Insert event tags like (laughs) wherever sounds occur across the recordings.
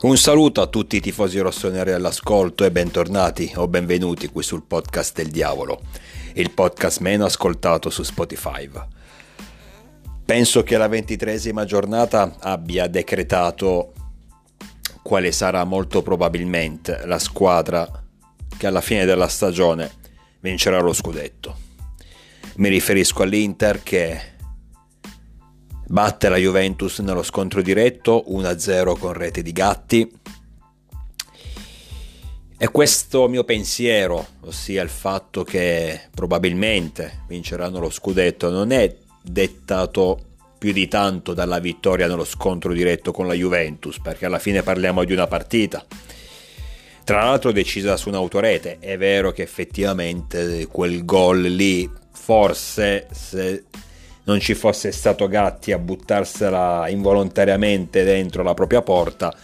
Un saluto a tutti i tifosi rossoneri all'ascolto e bentornati o benvenuti qui sul podcast del diavolo, il podcast meno ascoltato su Spotify. Penso che la ventitresima giornata abbia decretato quale sarà molto probabilmente la squadra che alla fine della stagione vincerà lo scudetto. Mi riferisco all'Inter che batte la Juventus nello scontro diretto 1-0 con rete di Gatti. E questo mio pensiero, ossia il fatto che probabilmente vinceranno lo scudetto, non è dettato più di tanto dalla vittoria nello scontro diretto con la Juventus, perché alla fine parliamo di una partita. Tra l'altro decisa su un'autorete, è vero che effettivamente quel gol lì, forse se non ci fosse stato Gatti a buttarsela involontariamente dentro la propria porta,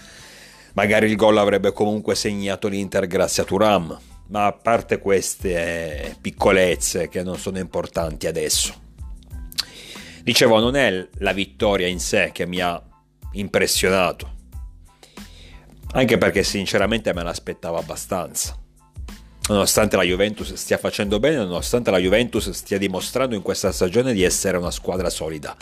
magari il gol avrebbe comunque segnato l'Inter grazie a Turam. Ma a parte queste piccolezze che non sono importanti adesso. Dicevo, non è la vittoria in sé che mi ha impressionato, anche perché sinceramente me l'aspettavo abbastanza nonostante la Juventus stia facendo bene, nonostante la Juventus stia dimostrando in questa stagione di essere una squadra solida,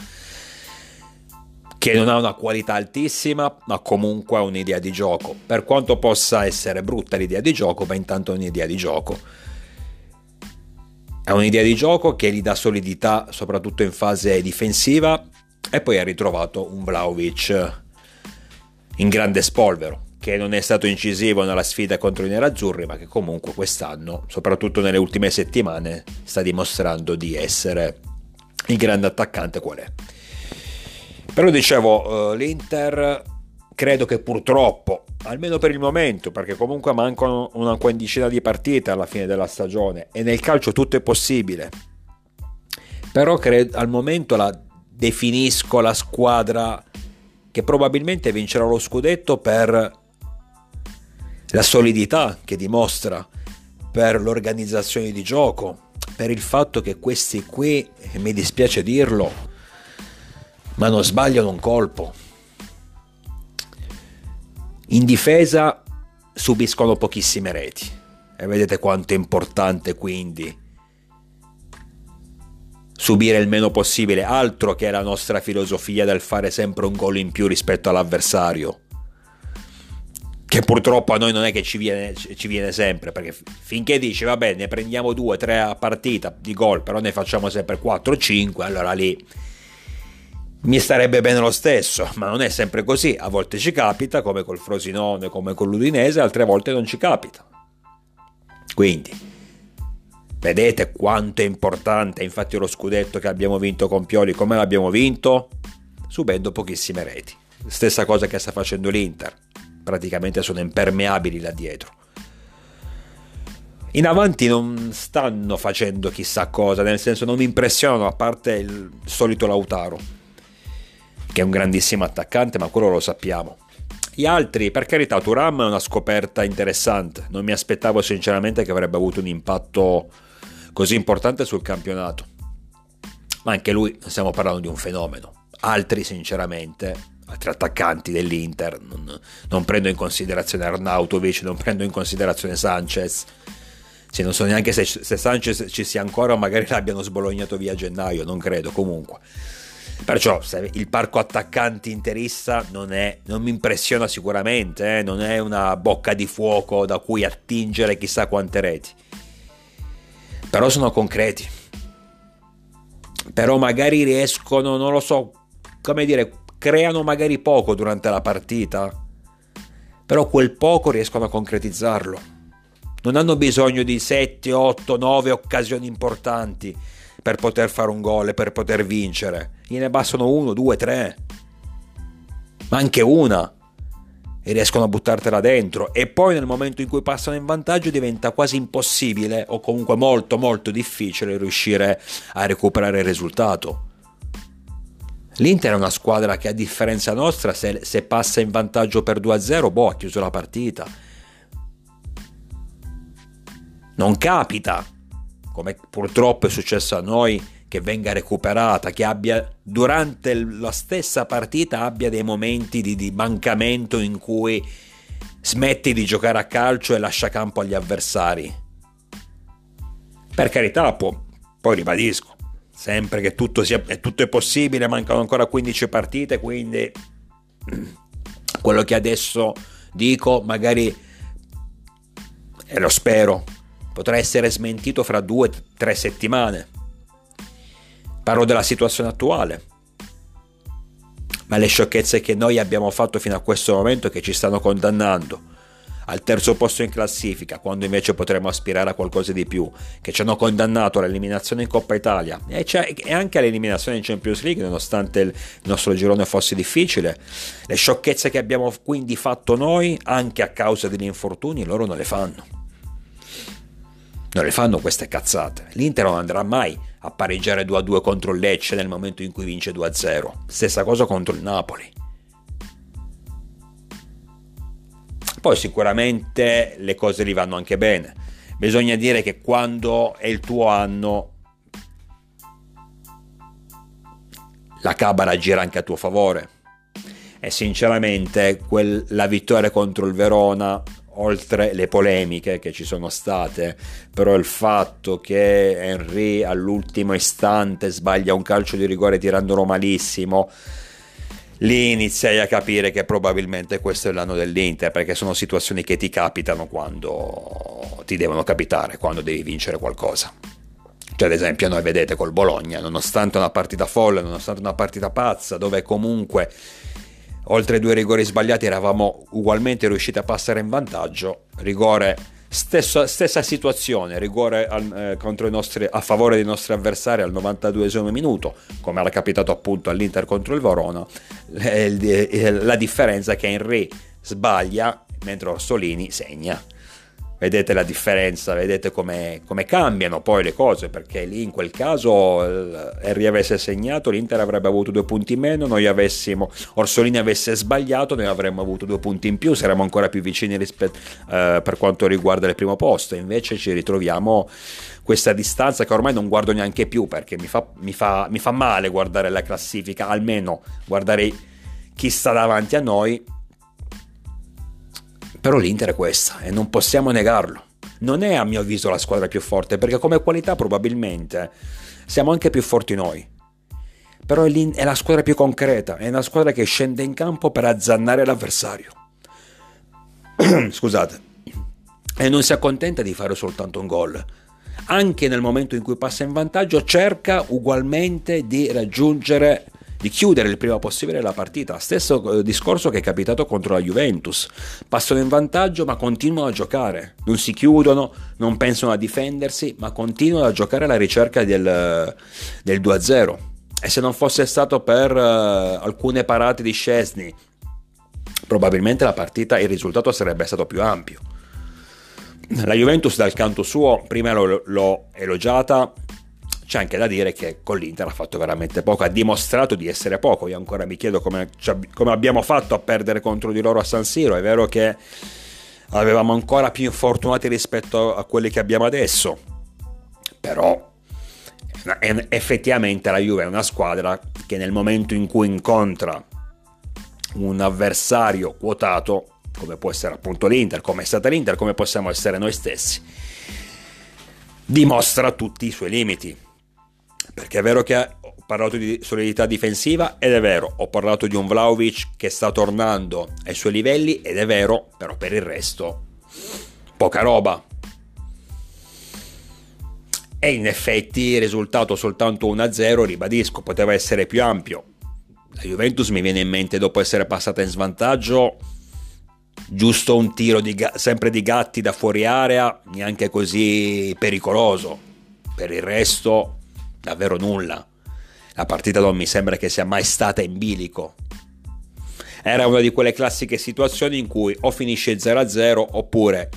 che non ha una qualità altissima, ma comunque ha un'idea di gioco. Per quanto possa essere brutta l'idea di gioco, ma intanto è un'idea di gioco. È un'idea di gioco che gli dà solidità, soprattutto in fase difensiva, e poi ha ritrovato un Vlaovic in grande spolvero che non è stato incisivo nella sfida contro i nerazzurri, ma che comunque quest'anno, soprattutto nelle ultime settimane, sta dimostrando di essere il grande attaccante qual è. Però dicevo, eh, l'Inter credo che purtroppo, almeno per il momento, perché comunque mancano una quindicina di partite alla fine della stagione e nel calcio tutto è possibile, però credo, al momento la definisco la squadra che probabilmente vincerà lo scudetto per la solidità che dimostra per l'organizzazione di gioco, per il fatto che questi qui, mi dispiace dirlo, ma non sbagliano un colpo. In difesa subiscono pochissime reti. E vedete quanto è importante quindi subire il meno possibile, altro che la nostra filosofia del fare sempre un gol in più rispetto all'avversario che purtroppo a noi non è che ci viene, ci viene sempre, perché finché dici vabbè ne prendiamo due, tre a partita di gol, però ne facciamo sempre 4 5, allora lì mi starebbe bene lo stesso, ma non è sempre così, a volte ci capita, come col Frosinone, come con l'Udinese, altre volte non ci capita. Quindi, vedete quanto è importante, infatti lo scudetto che abbiamo vinto con Pioli, come l'abbiamo vinto? Subendo pochissime reti. Stessa cosa che sta facendo l'Inter praticamente sono impermeabili là dietro. In avanti non stanno facendo chissà cosa, nel senso non mi impressionano a parte il solito Lautaro, che è un grandissimo attaccante, ma quello lo sappiamo. Gli altri, per carità, Turam è una scoperta interessante, non mi aspettavo sinceramente che avrebbe avuto un impatto così importante sul campionato. Ma anche lui, stiamo parlando di un fenomeno. Altri, sinceramente, altri attaccanti dell'Inter, non, non, prendo in considerazione Arnautovic, non prendo in considerazione Sanchez. Sì, non so neanche se, se Sanchez ci sia ancora o magari l'abbiano sbolognato via a gennaio, non credo comunque. Perciò il parco attaccanti interista non, è, non mi impressiona sicuramente, eh? non è una bocca di fuoco da cui attingere chissà quante reti. Però sono concreti. Però magari riescono, non lo so, come dire, creano magari poco durante la partita, però quel poco riescono a concretizzarlo. Non hanno bisogno di 7, 8, 9 occasioni importanti per poter fare un gol e per poter vincere. Gliene bastano 1, 2, 3. Ma anche una. E riescono a buttartela dentro. E poi nel momento in cui passano in vantaggio diventa quasi impossibile o comunque molto molto difficile riuscire a recuperare il risultato. L'Inter è una squadra che a differenza nostra se, se passa in vantaggio per 2-0, boh, ha chiuso la partita. Non capita, come purtroppo è successo a noi, che venga recuperata, che abbia durante la stessa partita abbia dei momenti di, di mancamento in cui smetti di giocare a calcio e lascia campo agli avversari. Per carità, può, poi ribadisco, sempre che tutto, sia, tutto è possibile, mancano ancora 15 partite, quindi (clears throat) quello che adesso dico magari, e lo spero, potrà essere smentito fra due o tre settimane Parlo della situazione attuale. Ma le sciocchezze che noi abbiamo fatto fino a questo momento che ci stanno condannando al terzo posto in classifica, quando invece potremmo aspirare a qualcosa di più, che ci hanno condannato all'eliminazione in Coppa Italia e, e anche all'eliminazione in Champions League, nonostante il nostro girone fosse difficile. Le sciocchezze che abbiamo quindi fatto noi, anche a causa degli infortuni, loro non le fanno. Non le fanno queste cazzate. L'Inter non andrà mai a pareggiare 2-2 contro il Lecce nel momento in cui vince 2-0. Stessa cosa contro il Napoli. Poi sicuramente le cose gli vanno anche bene. Bisogna dire che quando è il tuo anno la cabara gira anche a tuo favore. E sinceramente quel, la vittoria contro il Verona oltre le polemiche che ci sono state, però il fatto che Henry all'ultimo istante sbaglia un calcio di rigore tirandolo malissimo, lì iniziai a capire che probabilmente questo è l'anno dell'Inter, perché sono situazioni che ti capitano quando ti devono capitare, quando devi vincere qualcosa. Cioè, ad esempio, noi vedete col Bologna, nonostante una partita folle, nonostante una partita pazza, dove comunque oltre due rigori sbagliati eravamo ugualmente riusciti a passare in vantaggio, rigore Stesso, stessa situazione, rigore al, eh, nostri, a favore dei nostri avversari al 92 minuto, come era capitato appunto all'Inter contro il Verona. La differenza è che Henry sbaglia mentre Orsolini segna vedete la differenza, vedete come, cambiano poi le cose, perché lì in quel caso Henry avesse segnato, l'Inter avrebbe avuto due punti in meno, noi avessimo, Orsolini avesse sbagliato, noi avremmo avuto due punti in più, saremmo ancora più vicini rispetto, eh, per quanto riguarda il primo posto, invece ci ritroviamo questa distanza che ormai non guardo neanche più, perché mi fa, mi fa, mi fa male guardare la classifica, almeno guardare chi sta davanti a noi però l'Inter è questa e non possiamo negarlo. Non è a mio avviso la squadra più forte perché come qualità probabilmente siamo anche più forti noi. Però è la squadra più concreta, è una squadra che scende in campo per azzannare l'avversario. (clears throat) Scusate. E non si accontenta di fare soltanto un gol. Anche nel momento in cui passa in vantaggio cerca ugualmente di raggiungere di chiudere il prima possibile la partita. Stesso eh, discorso che è capitato contro la Juventus. Passano in vantaggio ma continuano a giocare. Non si chiudono, non pensano a difendersi, ma continuano a giocare alla ricerca del, del 2-0. E se non fosse stato per uh, alcune parate di Scesni, probabilmente la partita, il risultato sarebbe stato più ampio. La Juventus dal canto suo, prima l'ho, l'ho elogiata, c'è anche da dire che con l'Inter ha fatto veramente poco, ha dimostrato di essere poco. Io ancora mi chiedo come, come abbiamo fatto a perdere contro di loro a San Siro. È vero che avevamo ancora più infortunati rispetto a quelli che abbiamo adesso, però effettivamente la Juve è una squadra che nel momento in cui incontra un avversario quotato, come può essere appunto l'Inter, come è stata l'Inter, come possiamo essere noi stessi, dimostra tutti i suoi limiti perché è vero che ho parlato di solidità difensiva ed è vero, ho parlato di un Vlaovic che sta tornando ai suoi livelli ed è vero, però per il resto poca roba. E in effetti il risultato soltanto 1-0, ribadisco, poteva essere più ampio. La Juventus mi viene in mente dopo essere passata in svantaggio, giusto un tiro di, sempre di gatti da fuori area, neanche così pericoloso. Per il resto davvero nulla. La partita non mi sembra che sia mai stata in bilico. Era una di quelle classiche situazioni in cui o finisce 0-0 oppure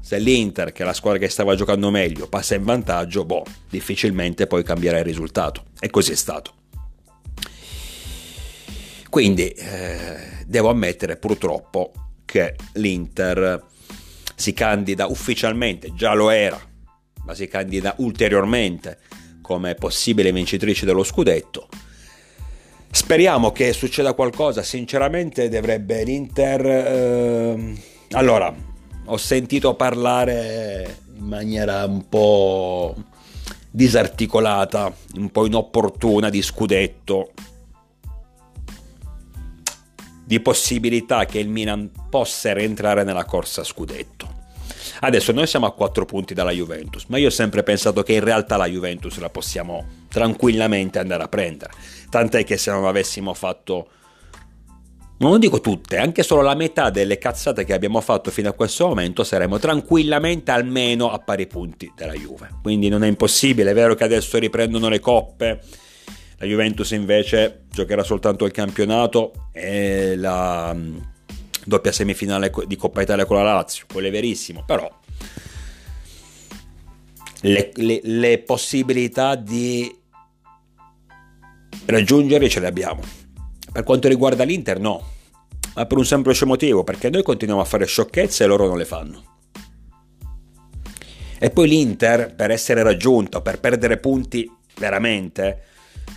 se l'Inter, che è la squadra che stava giocando meglio, passa in vantaggio, boh, difficilmente poi cambierà il risultato. E così è stato. Quindi eh, devo ammettere purtroppo che l'Inter si candida ufficialmente, già lo era, ma si candida ulteriormente come possibile vincitrice dello scudetto. Speriamo che succeda qualcosa, sinceramente dovrebbe l'Inter... Eh... Allora, ho sentito parlare in maniera un po' disarticolata, un po' inopportuna di scudetto, di possibilità che il Milan possa rientrare nella corsa scudetto. Adesso noi siamo a 4 punti dalla Juventus, ma io ho sempre pensato che in realtà la Juventus la possiamo tranquillamente andare a prendere. Tant'è che se non avessimo fatto non dico tutte, anche solo la metà delle cazzate che abbiamo fatto fino a questo momento saremmo tranquillamente almeno a pari punti della Juve. Quindi non è impossibile, è vero che adesso riprendono le coppe, la Juventus invece giocherà soltanto il campionato e la doppia semifinale di Coppa Italia con la Lazio, quello è verissimo, però le, le, le possibilità di raggiungere ce le abbiamo. Per quanto riguarda l'Inter no, ma per un semplice motivo, perché noi continuiamo a fare sciocchezze e loro non le fanno. E poi l'Inter, per essere raggiunto, per perdere punti veramente,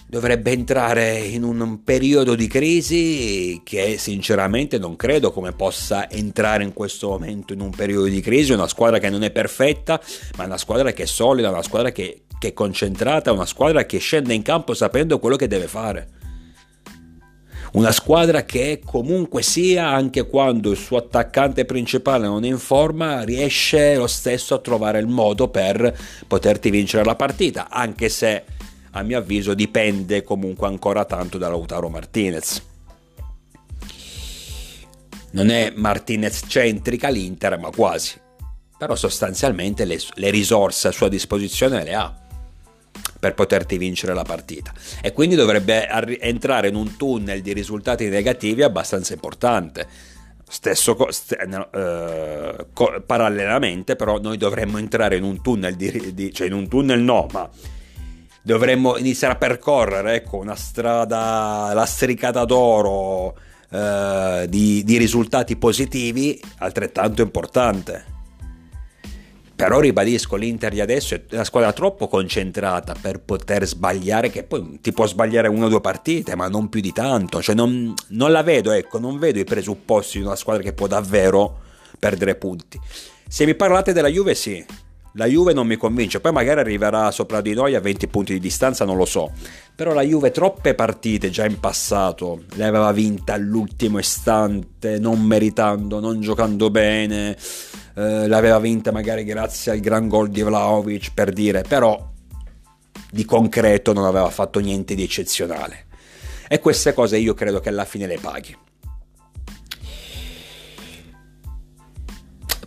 dovrebbe entrare in un periodo di crisi che sinceramente non credo come possa entrare in questo momento in un periodo di crisi, una squadra che non è perfetta, ma una squadra che è solida, una squadra che, che è concentrata, una squadra che scende in campo sapendo quello che deve fare. Una squadra che comunque sia, anche quando il suo attaccante principale non è in forma, riesce lo stesso a trovare il modo per poterti vincere la partita, anche se a mio avviso dipende comunque ancora tanto da Lautaro Martinez. Non è Martinez centrica l'Inter, ma quasi. Però sostanzialmente le, le risorse a sua disposizione le ha per poterti vincere la partita. E quindi dovrebbe entrare in un tunnel di risultati negativi abbastanza importante. Stesso st- uh, co- parallelamente, però, noi dovremmo entrare in un tunnel, di, di, cioè in un tunnel no, ma dovremmo iniziare a percorrere ecco, una strada lastricata d'oro uh, di, di risultati positivi altrettanto importante. Però ribadisco, l'Inter di adesso è una squadra troppo concentrata per poter sbagliare, che poi ti può sbagliare una o due partite, ma non più di tanto. Cioè non, non la vedo, ecco, non vedo i presupposti di una squadra che può davvero perdere punti. Se mi parlate della Juve, sì, la Juve non mi convince, poi magari arriverà sopra di noi a 20 punti di distanza, non lo so. Però la Juve troppe partite già in passato le aveva vinte all'ultimo istante, non meritando, non giocando bene eh, l'aveva vinta magari grazie al gran gol di Vlaovic per dire, però di concreto non aveva fatto niente di eccezionale. E queste cose io credo che alla fine le paghi.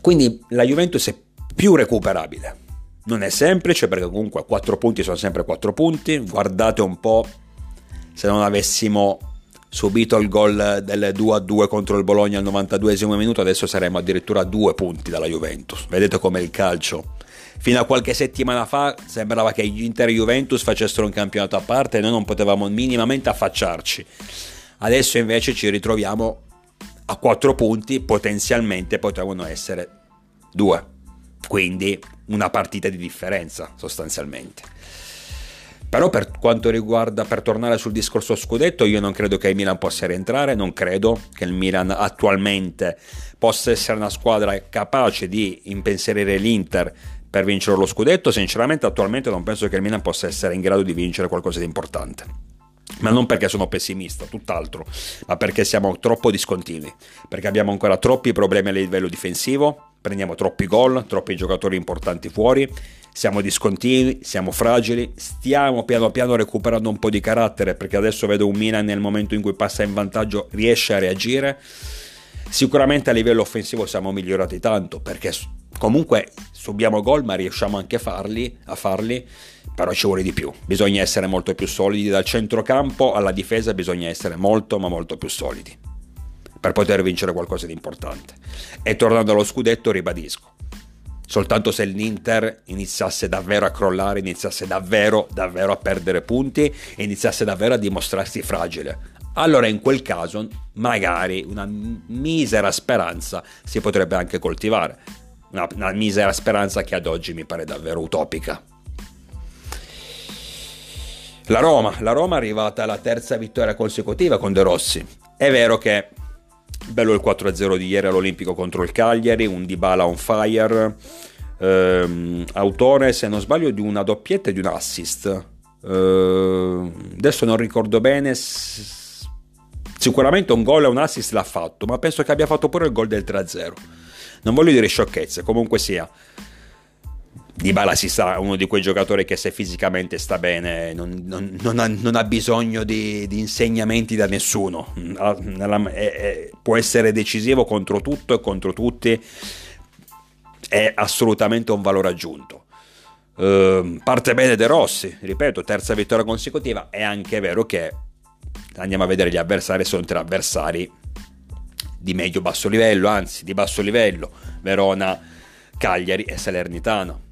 Quindi la Juventus è più recuperabile. Non è semplice perché comunque 4 punti sono sempre 4 punti. Guardate un po' se non avessimo subito il gol del 2-2 contro il Bologna al 92 minuto, adesso saremmo addirittura a due punti dalla Juventus. Vedete com'è il calcio. Fino a qualche settimana fa sembrava che gli Inter Juventus facessero un campionato a parte e noi non potevamo minimamente affacciarci. Adesso invece ci ritroviamo a quattro punti, potenzialmente potevano essere due. Quindi una partita di differenza sostanzialmente. Però per quanto riguarda, per tornare sul discorso scudetto, io non credo che il Milan possa rientrare, non credo che il Milan attualmente possa essere una squadra capace di impensierire l'Inter per vincere lo scudetto. Sinceramente attualmente non penso che il Milan possa essere in grado di vincere qualcosa di importante. Ma non perché sono pessimista, tutt'altro, ma perché siamo troppo discontinui, perché abbiamo ancora troppi problemi a livello difensivo, prendiamo troppi gol, troppi giocatori importanti fuori siamo discontinui, siamo fragili, stiamo piano piano recuperando un po' di carattere perché adesso vedo un Milan nel momento in cui passa in vantaggio riesce a reagire. Sicuramente a livello offensivo siamo migliorati tanto perché comunque subiamo gol ma riusciamo anche a farli, a farli, però ci vuole di più. Bisogna essere molto più solidi dal centrocampo alla difesa, bisogna essere molto ma molto più solidi per poter vincere qualcosa di importante. E tornando allo scudetto ribadisco, soltanto se l'Inter iniziasse davvero a crollare, iniziasse davvero, davvero a perdere punti e iniziasse davvero a dimostrarsi fragile. Allora in quel caso magari una misera speranza si potrebbe anche coltivare, una, una misera speranza che ad oggi mi pare davvero utopica. La Roma, la Roma è arrivata alla terza vittoria consecutiva con De Rossi. È vero che bello il 4-0 di ieri all'Olimpico contro il Cagliari, un Dybala on fire, ehm, autore se non sbaglio di una doppietta e di un assist. Ehm, adesso non ricordo bene, sicuramente un gol e un assist l'ha fatto, ma penso che abbia fatto pure il gol del 3-0. Non voglio dire sciocchezze, comunque sia. Di Bala si sa, uno di quei giocatori che se fisicamente sta bene non, non, non, ha, non ha, bisogno di, di, insegnamenti da nessuno, è, è, può essere decisivo contro tutto e contro tutti, è assolutamente un valore aggiunto. Uh, parte bene De Rossi, ripeto, terza vittoria consecutiva, è anche vero che andiamo a vedere gli avversari, sono tre avversari di medio-basso livello, anzi di basso livello, Verona, Cagliari e Salernitano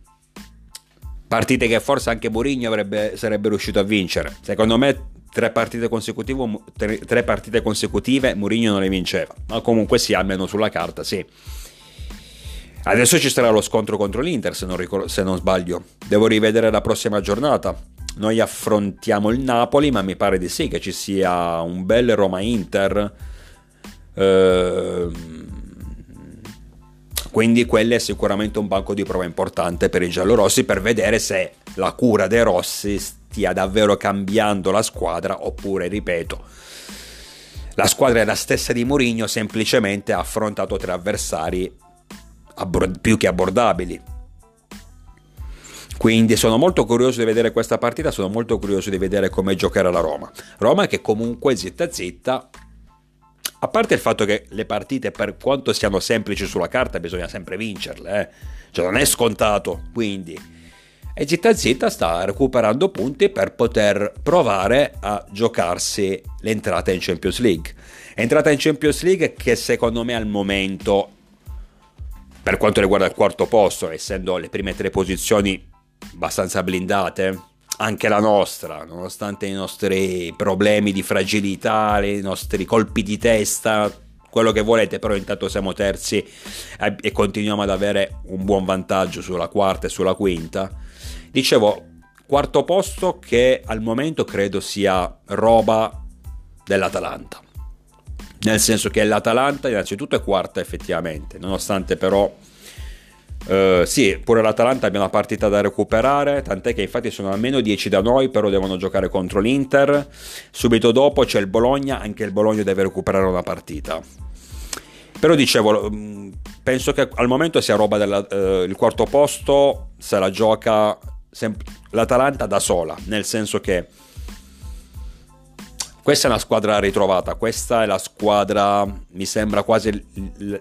partite che forse anche avrebbe, sarebbe riuscito a vincere. Secondo me tre partite, tre, tre partite consecutive Mourinho non le vinceva, ma comunque sì, almeno sulla carta sì. Adesso ci sarà lo scontro contro l'Inter, se non, ricordo, se non sbaglio. Devo rivedere la prossima giornata. Noi affrontiamo il Napoli, ma mi pare di sì che ci sia un bel Roma-Inter. Ehm quindi quello è sicuramente un banco di prova importante per i giallorossi per vedere se la cura dei rossi stia davvero cambiando la squadra oppure, ripeto, la squadra è la stessa di Mourinho, semplicemente ha affrontato tre avversari più che abbordabili. Quindi sono molto curioso di vedere questa partita, sono molto curioso di vedere come giocherà la Roma. Roma che comunque zitta zitta a parte il fatto che le partite, per quanto siano semplici sulla carta, bisogna sempre vincerle, eh? cioè non è scontato. Quindi, e zitta zitta sta recuperando punti per poter provare a giocarsi l'entrata in Champions League. Entrata in Champions League che secondo me al momento, per quanto riguarda il quarto posto, essendo le prime tre posizioni abbastanza blindate, anche la nostra, nonostante i nostri problemi di fragilità, i nostri colpi di testa, quello che volete, però intanto siamo terzi e continuiamo ad avere un buon vantaggio sulla quarta e sulla quinta. Dicevo, quarto posto che al momento credo sia roba dell'Atalanta. Nel senso che l'Atalanta innanzitutto è quarta effettivamente, nonostante però Uh, sì, pure l'Atalanta abbia una partita da recuperare, tant'è che infatti sono almeno 10 da noi, però devono giocare contro l'Inter. Subito dopo c'è il Bologna, anche il Bologna deve recuperare una partita. Però dicevo, mm, penso che al momento sia roba del uh, quarto posto, se la gioca sem- l'Atalanta da sola, nel senso che questa è una squadra ritrovata, questa è la squadra, mi sembra quasi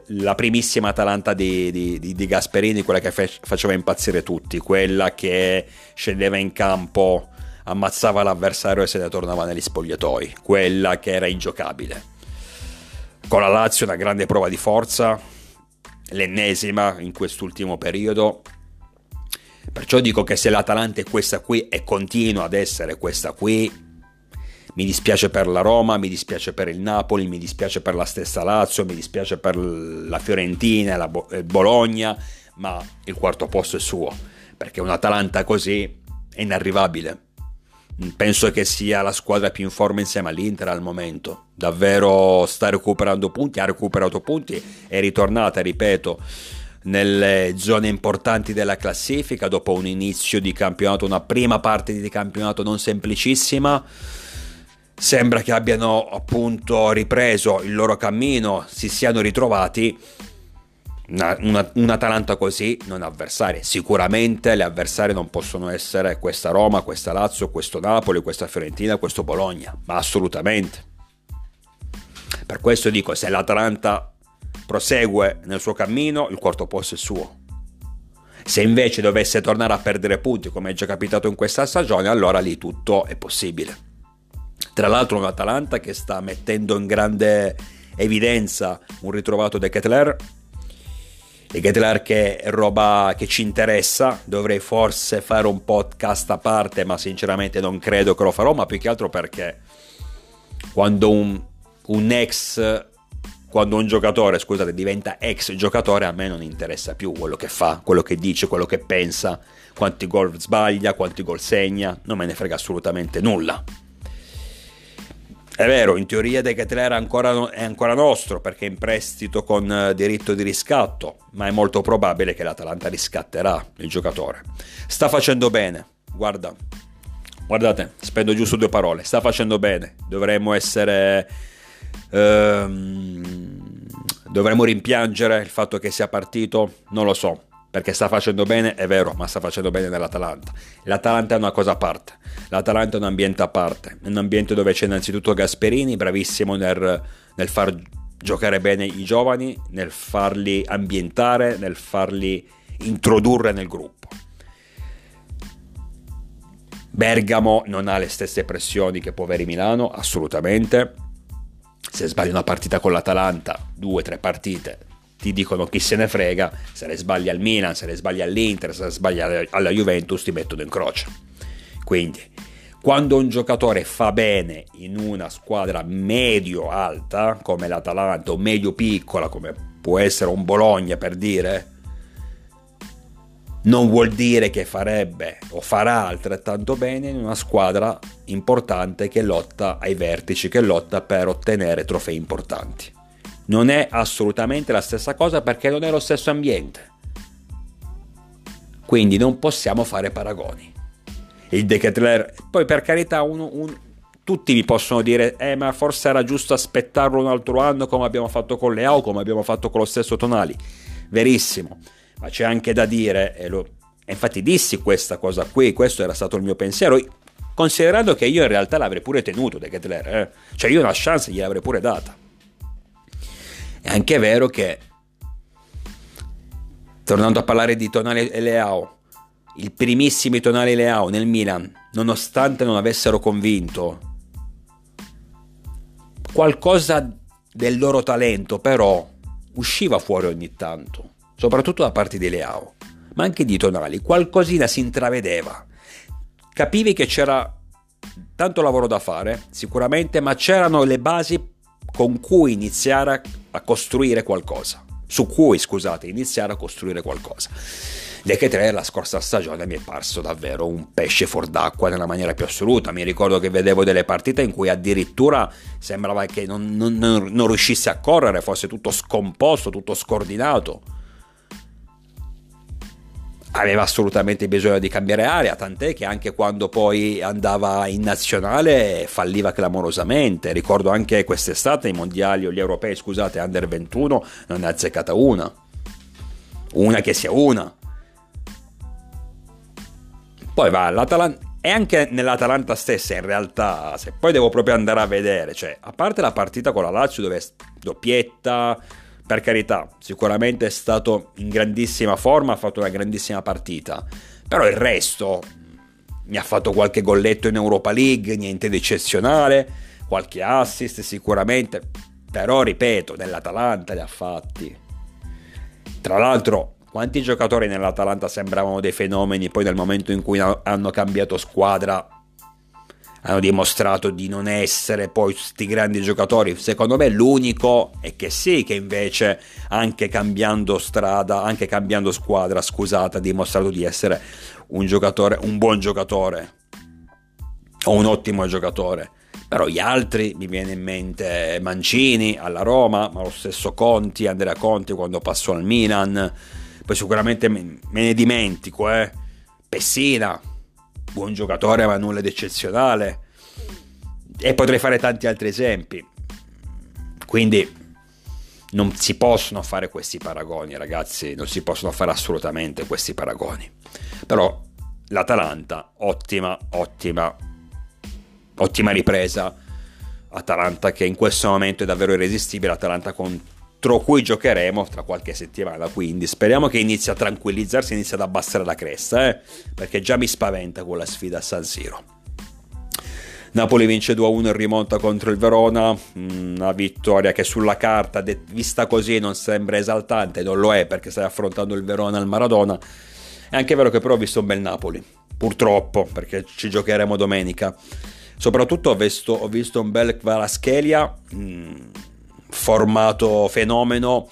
la primissima Atalanta di, di, di, di Gasperini, quella che fe- faceva impazzire tutti, quella che scendeva in campo, ammazzava l'avversario e se ne tornava negli spogliatoi, quella che era ingiocabile. Con la Lazio una grande prova di forza, l'ennesima in quest'ultimo periodo, Perciò dico che se l'Atalanta è questa qui e continua ad essere questa qui, mi dispiace per la Roma, mi dispiace per il Napoli, mi dispiace per la stessa Lazio, mi dispiace per la Fiorentina, la Bologna, ma il quarto posto è suo, perché un Atalanta così è inarrivabile. Penso che sia la squadra più in forma insieme all'Inter al momento. Davvero sta recuperando punti, ha recuperato punti, è ritornata, ripeto, nelle zone importanti della classifica dopo un inizio di campionato, una prima parte di campionato non semplicissima sembra che abbiano appunto ripreso il loro cammino, si siano ritrovati. Una, una, un Atalanta così non avversarie. Sicuramente le avversarie non possono essere questa Roma, questa Lazio, questo Napoli, questa Fiorentina, questo Bologna, ma assolutamente. Per questo dico, se l'Atalanta prosegue nel suo cammino, il quarto posto è suo. Se invece dovesse tornare a perdere punti, come è già capitato in questa stagione, allora lì tutto è possibile. Tra l'altro un Atalanta che sta mettendo in grande evidenza un ritrovato De Ketler. De Ketler che è roba che ci interessa, dovrei forse fare un podcast a parte, ma sinceramente non credo che lo farò, ma più che altro perché quando un, un ex quando un giocatore, scusate, diventa ex giocatore, a me non interessa più quello che fa, quello che dice, quello che pensa, quanti gol sbaglia, quanti gol segna, non me ne frega assolutamente nulla. È vero, in teoria De Ketelaere ancora, è ancora nostro perché è in prestito con eh, diritto di riscatto, ma è molto probabile che l'Atalanta riscatterà il giocatore. Sta facendo bene, guarda, guardate, spendo giusto due parole, sta facendo bene, dovremmo essere... Ehm, dovremmo rimpiangere il fatto che sia partito, non lo so, perché sta facendo bene, è vero, ma sta facendo bene nell'Atalanta. L'Atalanta è una cosa a parte, l'Atalanta è un ambiente a parte, è un ambiente dove c'è innanzitutto Gasperini, bravissimo nel, nel far giocare bene i giovani, nel farli ambientare, nel farli introdurre nel gruppo. Bergamo non ha le stesse pressioni che Poveri Milano, assolutamente. Se sbagli una partita con l'Atalanta, due tre partite, ti dicono chi se ne frega, se le sbagli al Milan, se le sbagli all'Inter, se le sbagli alla Juventus ti mettono in croce. Quindi, quando un giocatore fa bene in una squadra medio-alta, come l'Atalanta, o medio-piccola, come può essere un Bologna per dire, non vuol dire che farebbe o farà altrettanto bene in una squadra importante che lotta ai vertici, che lotta per ottenere trofei importanti non è assolutamente la stessa cosa perché non è lo stesso ambiente. Quindi non possiamo fare paragoni. Il Decathlon, poi per carità, uno, un, tutti mi possono dire, eh, ma forse era giusto aspettarlo un altro anno come abbiamo fatto con le AO, come abbiamo fatto con lo stesso Tonali. Verissimo, ma c'è anche da dire, e, lo, infatti dissi questa cosa qui, questo era stato il mio pensiero, considerando che io in realtà l'avrei pure tenuto Decathlon, eh? cioè io una chance gliel'avrei pure data. È anche vero che, tornando a parlare di Tonali e Leao, i primissimi Tonali e Leao nel Milan, nonostante non avessero convinto, qualcosa del loro talento però usciva fuori ogni tanto, soprattutto da parte di Leao, ma anche di Tonali, qualcosina si intravedeva. Capivi che c'era tanto lavoro da fare, sicuramente, ma c'erano le basi con cui iniziare a costruire qualcosa. Su cui, scusate, iniziare a costruire qualcosa. Lecce 3 la scorsa stagione mi è parso davvero un pesce fuor d'acqua nella maniera più assoluta. Mi ricordo che vedevo delle partite in cui addirittura sembrava che non, non, non riuscisse a correre, fosse tutto scomposto, tutto scordinato aveva assolutamente bisogno di cambiare area, tant'è che anche quando poi andava in nazionale falliva clamorosamente. Ricordo anche quest'estate i mondiali o gli europei, scusate, under 21 non ne ha azzeccata una. Una che sia una. Poi va all'Atalanta e anche nell'Atalanta stessa in realtà, se poi devo proprio andare a vedere, cioè, a parte la partita con la Lazio dove doppietta, per carità, sicuramente è stato in grandissima forma, ha fatto una grandissima partita, però il resto mi ha fatto qualche golletto in Europa League, niente di eccezionale, qualche assist sicuramente, però ripeto, nell'Atalanta li ha fatti. Tra l'altro, quanti giocatori nell'Atalanta sembravano dei fenomeni, poi nel momento in cui hanno cambiato squadra hanno dimostrato di non essere poi questi grandi giocatori. Secondo me l'unico è che sì, che invece anche cambiando strada, anche cambiando squadra, scusate, ha dimostrato di essere un giocatore, un buon giocatore o un ottimo giocatore. Però gli altri mi viene in mente Mancini alla Roma, ma lo stesso Conti, Andrea Conti quando passò al Milan. Poi sicuramente me ne dimentico, eh. Pessina, buon giocatore ma nulla di eccezionale. E potrei fare tanti altri esempi. Quindi non si possono fare questi paragoni ragazzi. Non si possono fare assolutamente questi paragoni. Però l'Atalanta ottima ottima ottima ripresa. Atalanta che in questo momento è davvero irresistibile. Atalanta con contro cui giocheremo tra qualche settimana. Quindi speriamo che inizi a tranquillizzarsi, inizi ad abbassare la cresta, eh? perché già mi spaventa quella sfida a San Siro. Napoli vince 2-1 in rimonta contro il Verona, una vittoria che sulla carta, vista così, non sembra esaltante, non lo è perché stai affrontando il Verona al Maradona. È anche vero che però ho visto un bel Napoli, purtroppo, perché ci giocheremo domenica. Soprattutto ho visto, ho visto un bel Kvaraschelia, formato fenomeno,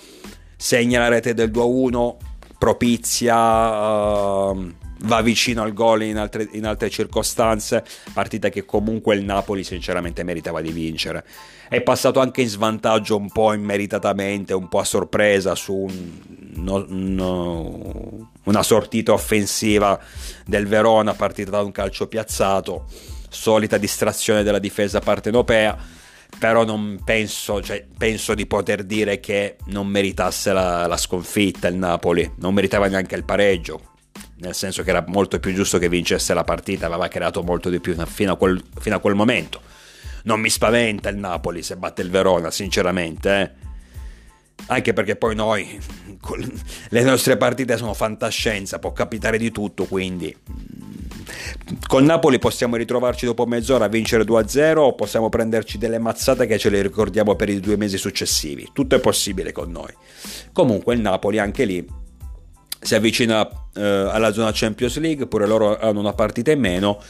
segna la rete del 2-1, propizia, uh, va vicino al gol in altre, in altre circostanze, partita che comunque il Napoli sinceramente meritava di vincere. È passato anche in svantaggio un po' immeritatamente, un po' a sorpresa su un, no, no, una sortita offensiva del Verona partita da un calcio piazzato, solita distrazione della difesa partenopea, però non penso, cioè, penso di poter dire che non meritasse la, la sconfitta il Napoli, non meritava neanche il pareggio, nel senso che era molto più giusto che vincesse la partita, aveva creato molto di più fino a quel, fino a quel momento. Non mi spaventa il Napoli se batte il Verona, sinceramente. Eh? Anche perché poi noi, le nostre partite sono fantascienza, può capitare di tutto, quindi Col Napoli possiamo ritrovarci dopo mezz'ora a vincere 2-0 o possiamo prenderci delle mazzate che ce le ricordiamo per i due mesi successivi. Tutto è possibile con noi. Comunque il Napoli anche lì si avvicina eh, alla zona Champions League, pure loro hanno una partita in meno,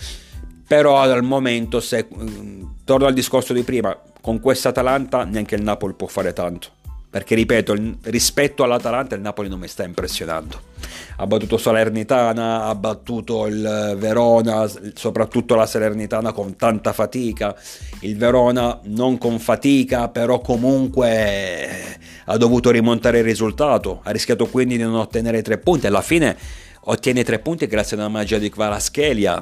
però al momento, se, mm, torno al discorso di prima, con questa Atalanta neanche il Napoli può fare tanto perché ripeto, rispetto all'Atalanta il Napoli non mi sta impressionando. Ha battuto Salernitana, ha battuto il Verona, soprattutto la Salernitana con tanta fatica, il Verona non con fatica, però comunque ha dovuto rimontare il risultato, ha rischiato quindi di non ottenere tre punti, alla fine ottiene tre punti grazie alla magia di Kvaraschelia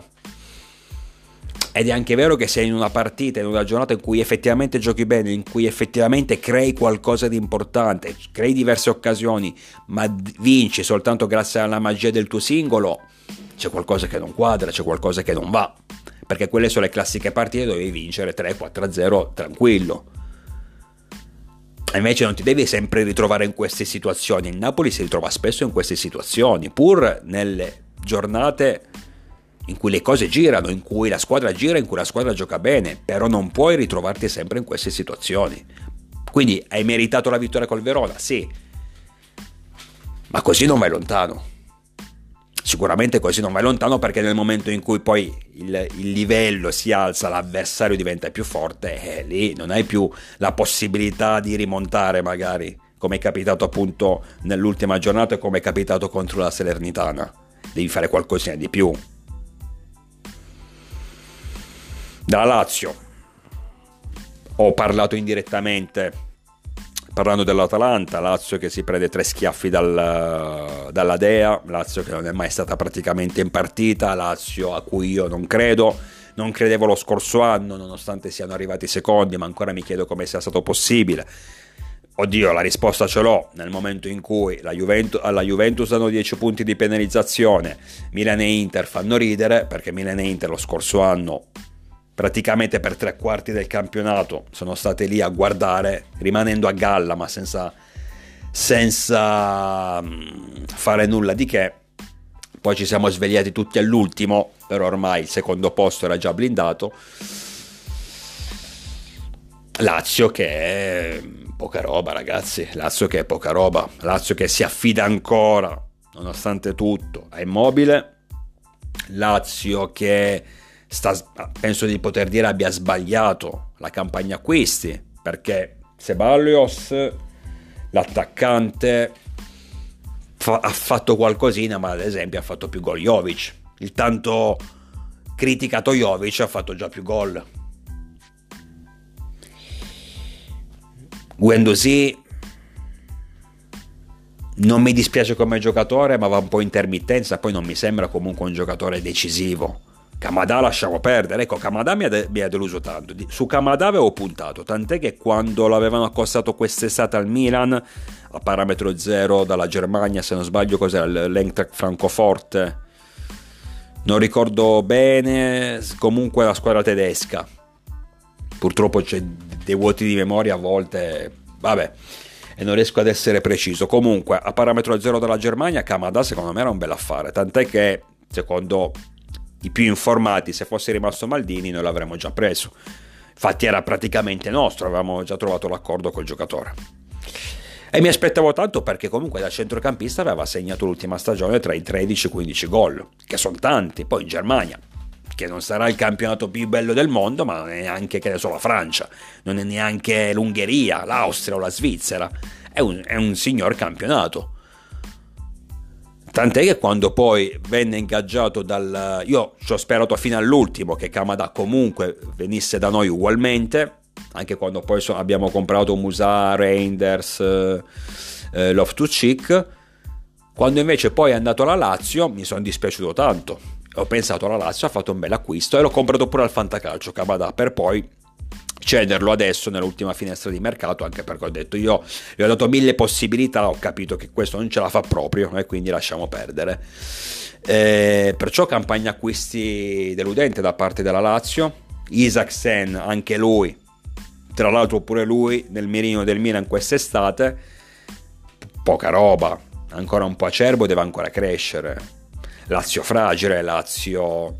ed è anche vero che sei in una partita, in una giornata in cui effettivamente giochi bene, in cui effettivamente crei qualcosa di importante, crei diverse occasioni, ma vinci soltanto grazie alla magia del tuo singolo, c'è qualcosa che non quadra, c'è qualcosa che non va. Perché quelle sono le classiche partite dove devi vincere 3-4-0 tranquillo. Invece non ti devi sempre ritrovare in queste situazioni. Il Napoli si ritrova spesso in queste situazioni, pur nelle giornate in cui le cose girano, in cui la squadra gira, in cui la squadra gioca bene, però non puoi ritrovarti sempre in queste situazioni. Quindi hai meritato la vittoria col Verona? Sì, ma così non vai lontano. Sicuramente così non vai lontano perché nel momento in cui poi il, il livello si alza, l'avversario diventa più forte, eh, lì non hai più la possibilità di rimontare magari, come è capitato appunto nell'ultima giornata e come è capitato contro la Salernitana. Devi fare qualcosina di più. Dalla Lazio. Ho parlato indirettamente parlando dell'Atalanta, Lazio che si prende tre schiaffi dal, dalla Dea, Lazio che non è mai stata praticamente in partita, Lazio a cui io non credo, non credevo lo scorso anno nonostante siano arrivati secondi, ma ancora mi chiedo come sia stato possibile. Oddio, la risposta ce l'ho. Nel momento in cui Juventus, alla Juventus danno 10 punti di penalizzazione, Milan e Inter fanno ridere perché Milan e Inter lo scorso anno praticamente per tre quarti del campionato sono state lì a guardare, rimanendo a galla ma senza, senza mm, fare nulla di che. Poi ci siamo svegliati tutti all'ultimo, però ormai il secondo posto era già blindato. Lazio che è poca roba ragazzi, Lazio che è poca roba, Lazio che si affida ancora, nonostante tutto, a Immobile, Lazio che sta, penso di poter dire abbia sbagliato la campagna acquisti perché Sebalios l'attaccante fa, ha fatto qualcosina ma ad esempio ha fatto più gol Jovic. Il tanto criticato Jovic ha fatto già più gol. Guendouzi non mi dispiace come giocatore ma va un po' intermittenza poi non mi sembra comunque un giocatore decisivo Kamada lasciamo perdere, ecco Kamada mi ha, de- mi ha, deluso tanto, su Kamada avevo puntato, tant'è che quando l'avevano accostato quest'estate al Milan, a parametro zero dalla Germania, se non sbaglio cos'era, l'Eintracht Francoforte, non ricordo bene, comunque la squadra tedesca, purtroppo c'è dei vuoti di memoria a volte, vabbè, e non riesco ad essere preciso, comunque a parametro zero dalla Germania Kamada secondo me era un bel affare, tant'è che secondo i più informati, se fosse rimasto Maldini noi l'avremmo già preso. Infatti era praticamente nostro, avevamo già trovato l'accordo col giocatore. E mi aspettavo tanto perché comunque da centrocampista aveva segnato l'ultima stagione tra i 13 e i 15 gol, che sono tanti, poi in Germania. che non sarà il campionato più bello del mondo, ma non è neanche, che ne so, la Francia, non è neanche l'Ungheria, l'Austria o la Svizzera, è un, è un signor campionato. Tant'è che quando poi venne ingaggiato dal... Io ci ho sperato fino all'ultimo che Kamada comunque venisse da noi ugualmente, anche quando poi so, abbiamo comprato Musa, Reinders, eh, eh, Love to Cheek. Quando invece poi è andato alla Lazio mi sono dispiaciuto tanto. Ho pensato alla Lazio, ha fatto un bel acquisto e l'ho comprato pure al Fantacalcio Kamada per poi cederlo adesso nell'ultima finestra di mercato anche perché ho detto io gli ho dato mille possibilità ho capito che questo non ce la fa proprio e quindi lasciamo perdere. Eh, perciò campagna acquisti deludente da parte della Lazio Isaacsen anche lui tra l'altro pure lui nel mirino del Milan quest'estate poca roba ancora un po' acerbo deve ancora crescere Lazio fragile Lazio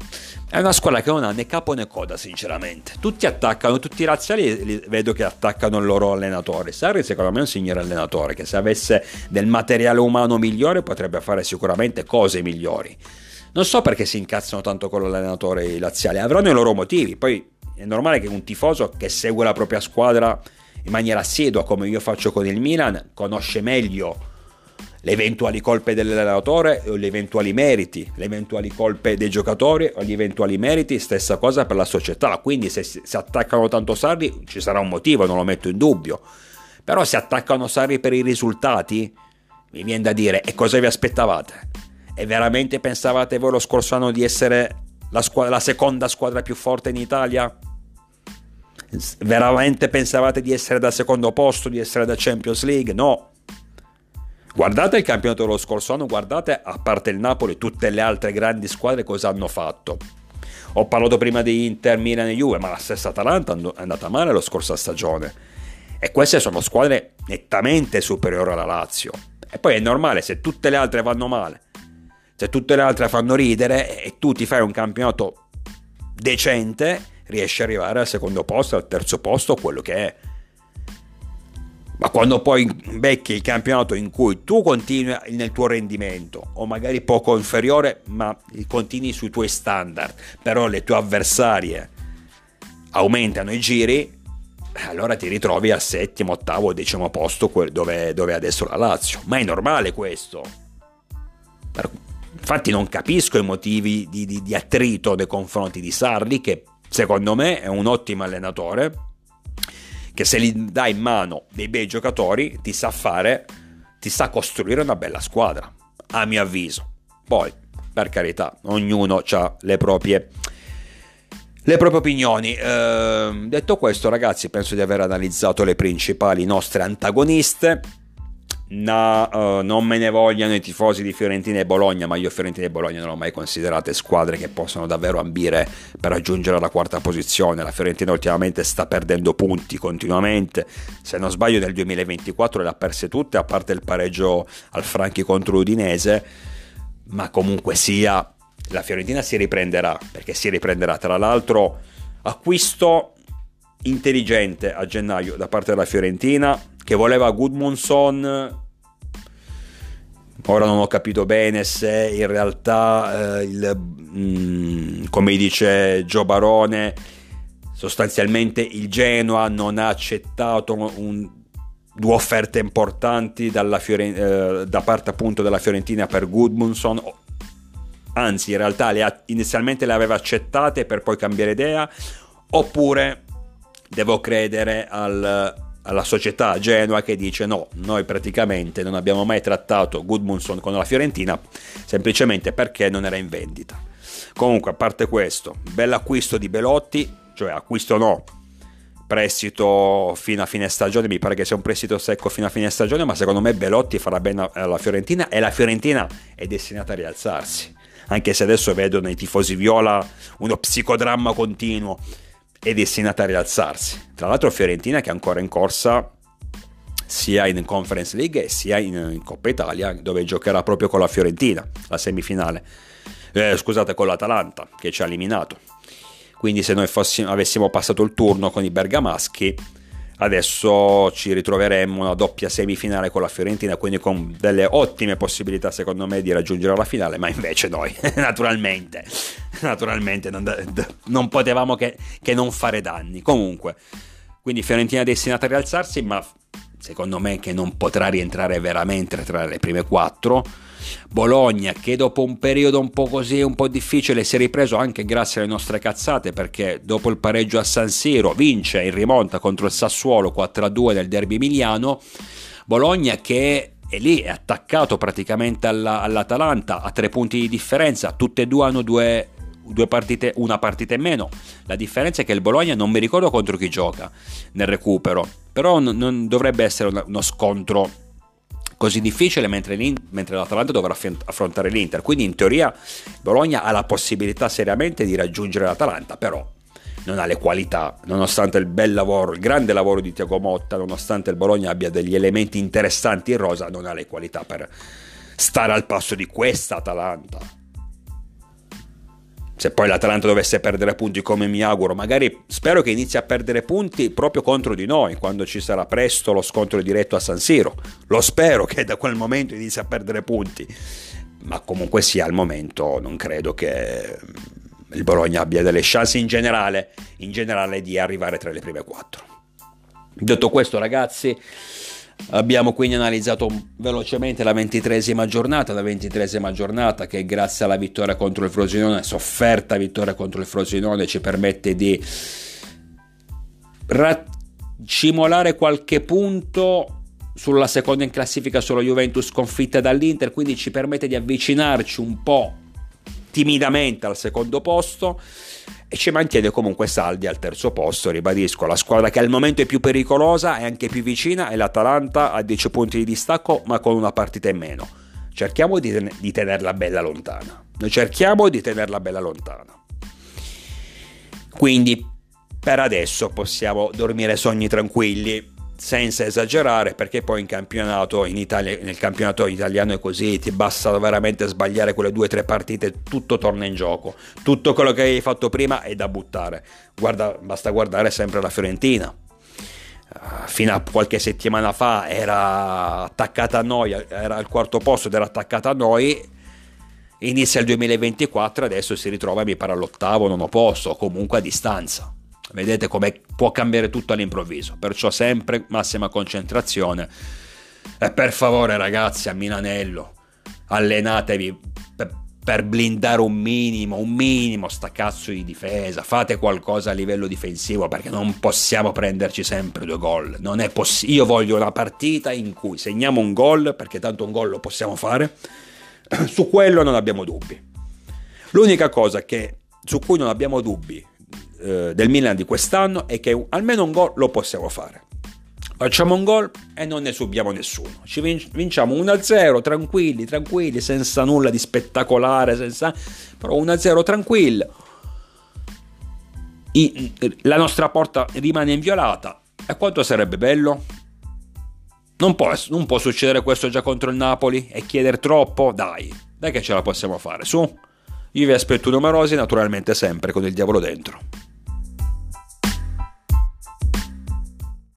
è una squadra che non ha né capo né coda, sinceramente. Tutti attaccano, tutti i razziali vedo che attaccano il loro allenatore. Sarri, secondo me, è un signor allenatore che se avesse del materiale umano migliore potrebbe fare sicuramente cose migliori. Non so perché si incazzano tanto con l'allenatore i laziali, avranno i loro motivi. Poi è normale che un tifoso che segue la propria squadra in maniera assidua, come io faccio con il Milan, conosce meglio le eventuali colpe dell'allenatore o gli eventuali meriti, le eventuali colpe dei giocatori o gli eventuali meriti, stessa cosa per la società. Quindi se si attaccano tanto Sarri ci sarà un motivo, non lo metto in dubbio. Però se attaccano Sarri per i risultati, mi viene da dire, e cosa vi aspettavate? E veramente pensavate voi lo scorso anno di essere la, squadra, la seconda squadra più forte in Italia? Veramente pensavate di essere da secondo posto, di essere da Champions League? No, Guardate il campionato dello scorso anno, guardate a parte il Napoli tutte le altre grandi squadre cosa hanno fatto. Ho parlato prima di Inter, Milan e Juve, ma la stessa Atalanta è andata male la scorsa stagione. E queste sono squadre nettamente superiori alla Lazio. E poi è normale se tutte le altre vanno male, se tutte le altre fanno ridere e tu ti fai un campionato decente, riesci ad arrivare al secondo posto, al terzo posto, quello che è ma quando poi becchi il campionato in cui tu continui nel tuo rendimento o magari poco inferiore ma continui sui tuoi standard però le tue avversarie aumentano i giri allora ti ritrovi al settimo, ottavo, decimo posto dove, dove adesso la Lazio. Ma è normale questo. Infatti non capisco i motivi di, di, di attrito nei confronti di Sarri che secondo me è un ottimo allenatore che se gli dai in mano dei bei giocatori ti sa fare, ti sa costruire una bella squadra, a mio avviso. Poi, per carità, ognuno ha le proprie, le proprie opinioni. Eh, detto questo, ragazzi, penso di aver analizzato le principali nostre antagoniste No, uh, non me ne vogliano i tifosi di Fiorentina e Bologna, ma io Fiorentina e Bologna non ho mai considerate squadre che possano davvero ambire per raggiungere la quarta posizione. La Fiorentina ultimamente sta perdendo punti continuamente. Se non sbaglio, nel 2024 le ha perse tutte, a parte il pareggio al Franchi contro l'Udinese. Ma comunque sia, la Fiorentina si riprenderà, perché si riprenderà. Tra l'altro, acquisto intelligente a gennaio da parte della Fiorentina che voleva Goodmanson Ora non ho capito bene se in realtà, eh, il, mh, mm, come dice Gio Barone, sostanzialmente il Genoa non ha accettato un, due offerte importanti Fioren- eh, da parte appunto della Fiorentina per Goodmanson. Anzi, in realtà le ha, inizialmente le aveva accettate per poi cambiare idea, oppure devo credere al, alla società Genoa che dice no, noi praticamente non abbiamo mai trattato Goodmunson con la Fiorentina semplicemente perché non era in vendita. Comunque, a parte questo, bell'acquisto di Belotti, cioè acquisto no, prestito fino a fine stagione, mi pare che sia un prestito secco fino a fine stagione, ma secondo me Belotti farà bene alla Fiorentina e la Fiorentina è destinata a rialzarsi. Anche se adesso vedo nei tifosi viola uno psicodramma continuo è destinata a rialzarsi. Tra l'altro Fiorentina che è ancora in corsa sia in Conference League sia in, Coppa Italia dove giocherà proprio con la Fiorentina, la semifinale. Eh, scusate, con l'Atalanta che ci ha eliminato. Quindi se noi fossimo, avessimo passato il turno con i bergamaschi Adesso ci ritroveremo una doppia semifinale con la Fiorentina, quindi con delle ottime possibilità secondo me di raggiungere la finale, ma invece noi (laughs) naturalmente, naturalmente non, non potevamo che, che non fare danni. Comunque, quindi Fiorentina destinata a rialzarsi, ma secondo me che non potrà rientrare veramente tra le prime quattro Bologna che dopo un periodo un po' così, un po' difficile, si è ripreso anche grazie alle nostre cazzate perché dopo il pareggio a San Siro vince in rimonta contro il Sassuolo 4-2 nel derby emiliano. Bologna che è lì, è attaccato praticamente alla, all'Atalanta a tre punti di differenza, tutte e due hanno due, due partite, una partita in meno. La differenza è che il Bologna non mi ricordo contro chi gioca nel recupero, però non, non dovrebbe essere uno scontro così difficile mentre, mentre l'Atalanta dovrà affrontare l'Inter. Quindi in teoria Bologna ha la possibilità seriamente di raggiungere l'Atalanta, però non ha le qualità, nonostante il bel lavoro, il grande lavoro di Tiago Motta, nonostante il Bologna abbia degli elementi interessanti in rosa, non ha le qualità per stare al passo di questa Atalanta se poi l'Atalanta dovesse perdere punti come mi auguro, magari spero che inizi a perdere punti proprio contro di noi, quando ci sarà presto lo scontro diretto a San Siro. Lo spero che da quel momento inizi a perdere punti, ma comunque sia al momento non credo che il Bologna abbia delle chance in generale, in generale di arrivare tra le prime quattro. Detto questo ragazzi, Abbiamo quindi analizzato velocemente la ventitresima giornata, la ventitresima giornata che grazie alla vittoria contro il Frosinone, sofferta vittoria contro il Frosinone, ci permette di racimolare qualche punto sulla seconda in classifica solo Juventus sconfitta dall'Inter, quindi ci permette di avvicinarci un po' timidamente al secondo posto e ci mantiene comunque saldi al terzo posto, ribadisco, la squadra che al momento è più pericolosa e anche più vicina è l'Atalanta a 10 punti di distacco ma con una partita in meno. Cerchiamo di, ten- di tenerla bella lontana. Noi cerchiamo di tenerla bella lontana. Quindi per adesso possiamo dormire sogni tranquilli senza esagerare perché poi in campionato in Italia, nel campionato italiano è così ti basta veramente sbagliare quelle due o tre partite tutto torna in gioco. Tutto quello che hai fatto prima è da buttare. Guarda, basta guardare sempre la Fiorentina. Uh, fino a qualche settimana fa era attaccata a noi era al quarto posto ed era attaccata a noi. Inizia il 2024 adesso si ritrova mi pare all'ottavo nono posto comunque a distanza Vedete come può cambiare tutto all'improvviso, perciò sempre massima concentrazione. E per favore ragazzi a Milanello, allenatevi per, per blindare un minimo, un minimo sta cazzo di difesa, fate qualcosa a livello difensivo perché non possiamo prenderci sempre due gol. Non è possibile. Io voglio una partita in cui segniamo un gol, perché tanto un gol lo possiamo fare. (clears throat) Su quello non abbiamo dubbi. L'unica cosa che, su cui non abbiamo dubbi eh, del Milan di quest'anno è che almeno un gol lo possiamo fare. Facciamo un gol e non ne subiamo nessuno. Ci vinciamo 1-0 tranquilli, tranquilli, senza nulla di spettacolare, senza... però 1-0 tranquillo. I, la nostra porta rimane inviolata. E quanto sarebbe bello? Non può, non può succedere questo già contro il Napoli e chiedere troppo? Dai, dai che ce la possiamo fare, su. Io vi aspetto numerosi, naturalmente sempre con il diavolo dentro.